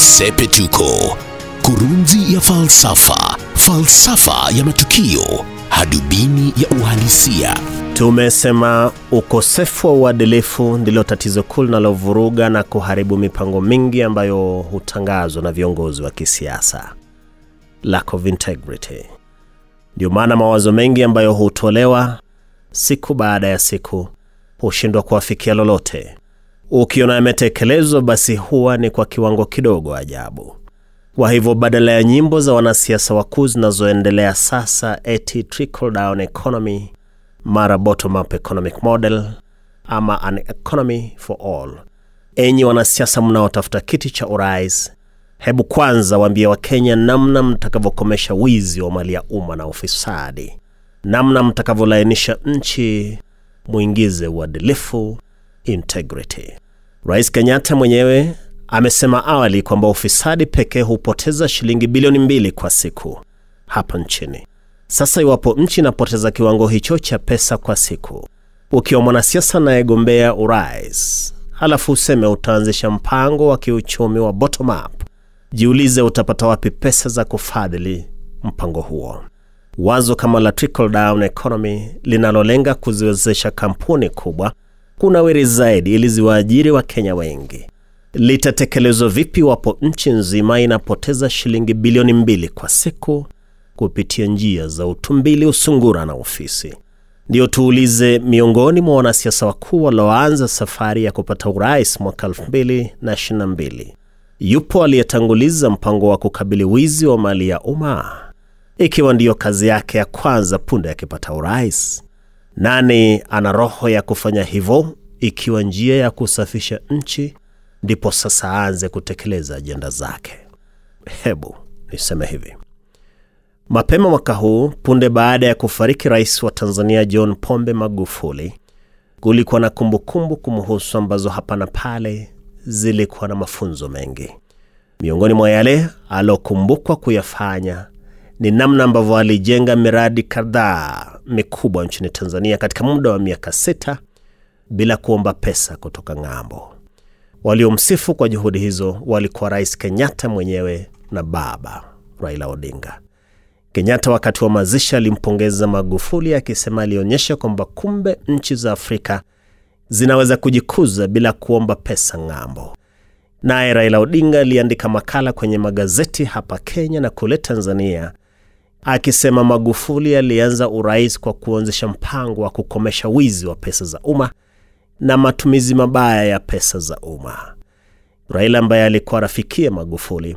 Sepetuko, kurunzi ya falsafa, falsafa ya matukio, hadubini ya uhalisia. Tumesema ukosefu wa uadilifu ndilo tatizo kuu linalovuruga na kuharibu mipango mingi ambayo hutangazwa na viongozi wa kisiasa. Lack of integrity. Ndio maana mawazo mengi ambayo hutolewa siku baada ya siku hushindwa kuafikia lolote. Ukiona yametekelezwa, basi huwa ni kwa kiwango kidogo ajabu. Kwa hivyo badala ya nyimbo za wanasiasa wakuu zinazoendelea sasa, eti trickle down economy mara bottom up economic model ama an economy for all, enyi wanasiasa mnaotafuta kiti cha urais, hebu kwanza waambie Wakenya namna mtakavyokomesha wizi wa mali ya umma na ufisadi, namna mtakavyolainisha nchi, muingize uadilifu, integrity. Rais Kenyatta mwenyewe amesema awali kwamba ufisadi pekee hupoteza shilingi bilioni mbili kwa siku hapa nchini. Sasa iwapo nchi inapoteza kiwango hicho cha pesa kwa siku, ukiwa mwanasiasa anayegombea urais, halafu useme utaanzisha mpango wa kiuchumi wa bottom up, jiulize utapata wapi pesa za kufadhili mpango huo. Wazo kama la trickle down economy linalolenga kuziwezesha kampuni kubwa kunawiri zaidi ili ziwaajiri Wakenya wengi litatekelezwa vipi iwapo nchi nzima inapoteza shilingi bilioni mbili kwa siku kupitia njia za utumbili, usungura na ofisi? Ndiyo tuulize, miongoni mwa wanasiasa wakuu walioanza safari ya kupata urais mwaka 2022 yupo aliyetanguliza mpango wa kukabili wizi wa mali ya umma, ikiwa ndiyo kazi yake ya kwanza punde akipata urais? Nani ana roho ya kufanya hivyo ikiwa njia ya kusafisha nchi ndipo sasa aanze kutekeleza ajenda zake? Hebu niseme hivi. Mapema mwaka huu, punde baada ya kufariki rais wa Tanzania John Pombe Magufuli, kulikuwa na kumbukumbu kumhusu ambazo hapa na pale zilikuwa na mafunzo mengi. Miongoni mwa yale alokumbukwa kuyafanya ni namna ambavyo alijenga miradi kadhaa mikubwa nchini Tanzania katika muda wa miaka sita bila kuomba pesa kutoka ng'ambo. Waliomsifu kwa juhudi hizo walikuwa Rais Kenyatta mwenyewe na baba Raila Odinga. Kenyatta wakati wa mazishi alimpongeza Magufuli akisema alionyesha kwamba kumbe nchi za Afrika zinaweza kujikuza bila kuomba pesa ng'ambo. Naye Raila Odinga aliandika makala kwenye magazeti hapa Kenya na kule Tanzania akisema Magufuli alianza urais kwa kuanzisha mpango wa kukomesha wizi wa pesa za umma na matumizi mabaya ya pesa za umma. Raila ambaye alikuwa rafikia Magufuli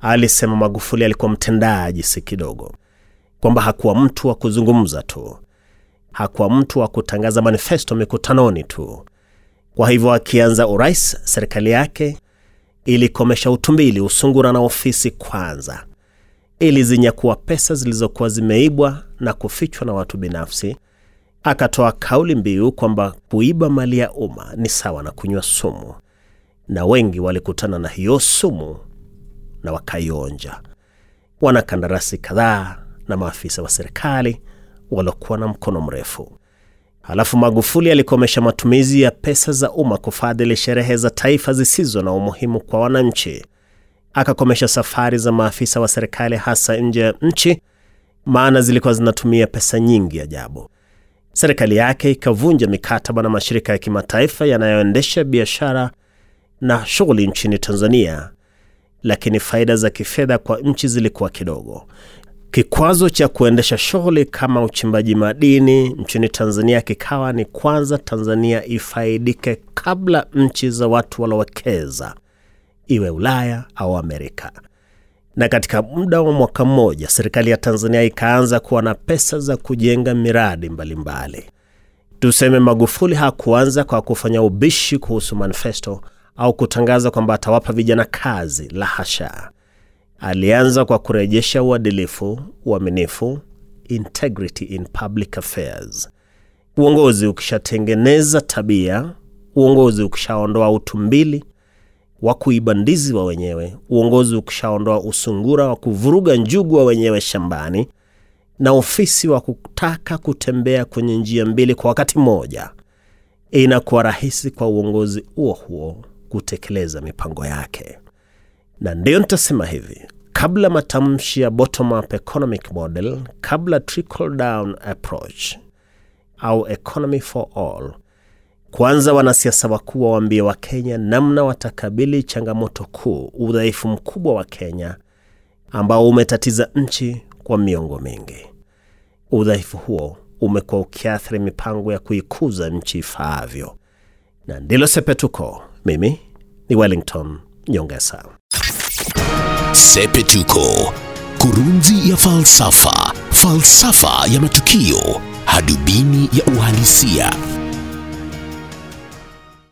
alisema Magufuli alikuwa mtendaji si kidogo, kwamba hakuwa mtu wa kuzungumza tu, hakuwa mtu wa kutangaza manifesto mikutanoni tu. Kwa hivyo akianza urais, serikali yake ilikomesha utumbili, usungura na ofisi kwanza, ilizinyakua pesa zilizokuwa zimeibwa na kufichwa na watu binafsi. Akatoa kauli mbiu kwamba kuiba mali ya umma ni sawa na kunywa sumu, na wengi walikutana na hiyo sumu na wakaionja. Wanakandarasi kadhaa na maafisa wa serikali waliokuwa na mkono mrefu. Halafu Magufuli alikomesha matumizi ya pesa za umma kufadhili sherehe za taifa zisizo na umuhimu kwa wananchi. Akakomesha safari za maafisa wa serikali hasa nje ya nchi, maana zilikuwa zinatumia pesa nyingi ajabu. Serikali yake ikavunja mikataba na mashirika ya kimataifa yanayoendesha biashara na shughuli nchini Tanzania, lakini faida za kifedha kwa nchi zilikuwa kidogo. Kikwazo cha kuendesha shughuli kama uchimbaji madini nchini Tanzania kikawa ni kwanza Tanzania ifaidike kabla nchi za watu waliowekeza, iwe Ulaya au Amerika. Na katika muda wa mwaka mmoja, serikali ya Tanzania ikaanza kuwa na pesa za kujenga miradi mbalimbali mbali. Tuseme Magufuli hakuanza kwa kufanya ubishi kuhusu manifesto, au kutangaza kwamba atawapa vijana kazi. La hasha! Alianza kwa kurejesha uadilifu, uaminifu, integrity in public affairs. Uongozi ukishatengeneza tabia, uongozi ukishaondoa utumbili wa kuiba ndizi wa wenyewe, uongozi ukishaondoa usungura wa kuvuruga njugu wa wenyewe shambani, na ofisi wa kutaka kutembea kwenye njia mbili kwa wakati mmoja, inakuwa rahisi kwa uongozi huo huo kutekeleza mipango yake. Na ndiyo nitasema hivi, kabla matamshi ya bottom up economic model, kabla trickle down approach au economy for all, kwanza wanasiasa wakuu wawaambie Wakenya namna watakabili changamoto kuu, udhaifu mkubwa wa Kenya ambao umetatiza nchi kwa miongo mingi. Udhaifu huo umekuwa ukiathiri mipango ya kuikuza nchi ifaavyo, na ndilo Sepetuko. Mimi ni Wellington Nyongesa. Sepetuko, kurunzi ya falsafa, falsafa ya matukio, hadubini ya uhalisia.